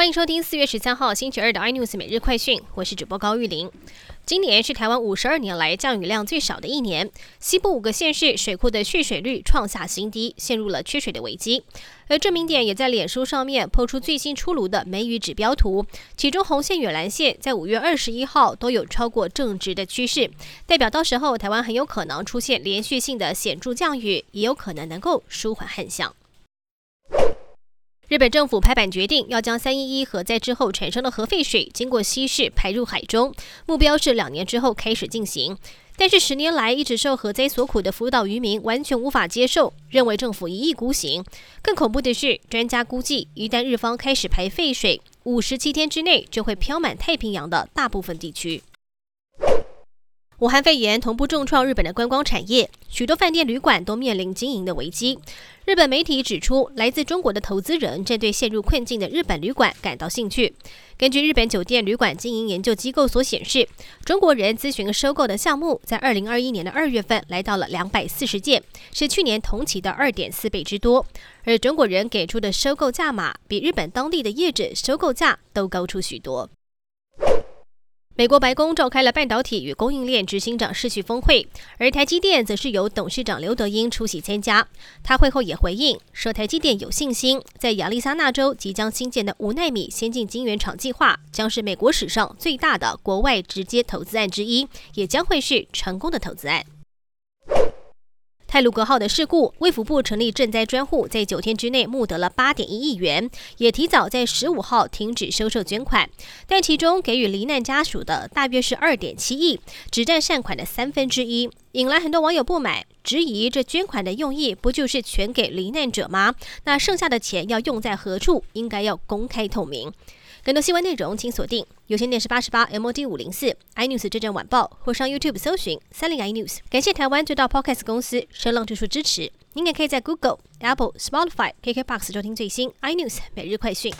欢迎收听四月十三号星期二的 iNews 每日快讯，我是主播高玉玲。今年是台湾五十二年来降雨量最少的一年，西部五个县市水库的蓄水率创下新低，陷入了缺水的危机。而证明点也在脸书上面抛出最新出炉的梅雨指标图，其中红线与蓝线在五月二十一号都有超过正值的趋势，代表到时候台湾很有可能出现连续性的显著降雨，也有可能能够舒缓旱象。日本政府拍板决定，要将三一一核灾之后产生的核废水经过稀释排入海中，目标是两年之后开始进行。但是十年来一直受核灾所苦的福岛渔民完全无法接受，认为政府一意孤行。更恐怖的是，专家估计，一旦日方开始排废水，五十七天之内就会飘满太平洋的大部分地区。武汉肺炎同步重创日本的观光产业，许多饭店、旅馆都面临经营的危机。日本媒体指出，来自中国的投资人正对陷入困境的日本旅馆感到兴趣。根据日本酒店旅馆经营研究机构所显示，中国人咨询收购的项目在二零二一年的二月份来到了两百四十件，是去年同期的二点四倍之多。而中国人给出的收购价码，比日本当地的业者收购价都高出许多。美国白宫召开了半导体与供应链执行长视讯峰会，而台积电则是由董事长刘德英出席参加。他会后也回应说，台积电有信心，在亚利桑那州即将新建的五纳米先进晶圆厂计划，将是美国史上最大的国外直接投资案之一，也将会是成功的投资案。泰鲁格号的事故，卫福部成立赈灾专户，在九天之内募得了八点一亿元，也提早在十五号停止收受捐款，但其中给予罹难家属的大约是二点七亿，只占善款的三分之一，引来很多网友不满，质疑这捐款的用意不就是全给罹难者吗？那剩下的钱要用在何处？应该要公开透明。更多新闻内容，请锁定有线电视八十八 MOD 五零四 iNews 这阵晚报，或上 YouTube 搜寻三零 iNews。感谢台湾最大 Podcast 公司声浪技术支持。您也可以在 Google、Apple、Spotify、KKBox 收听最新 iNews 每日快讯。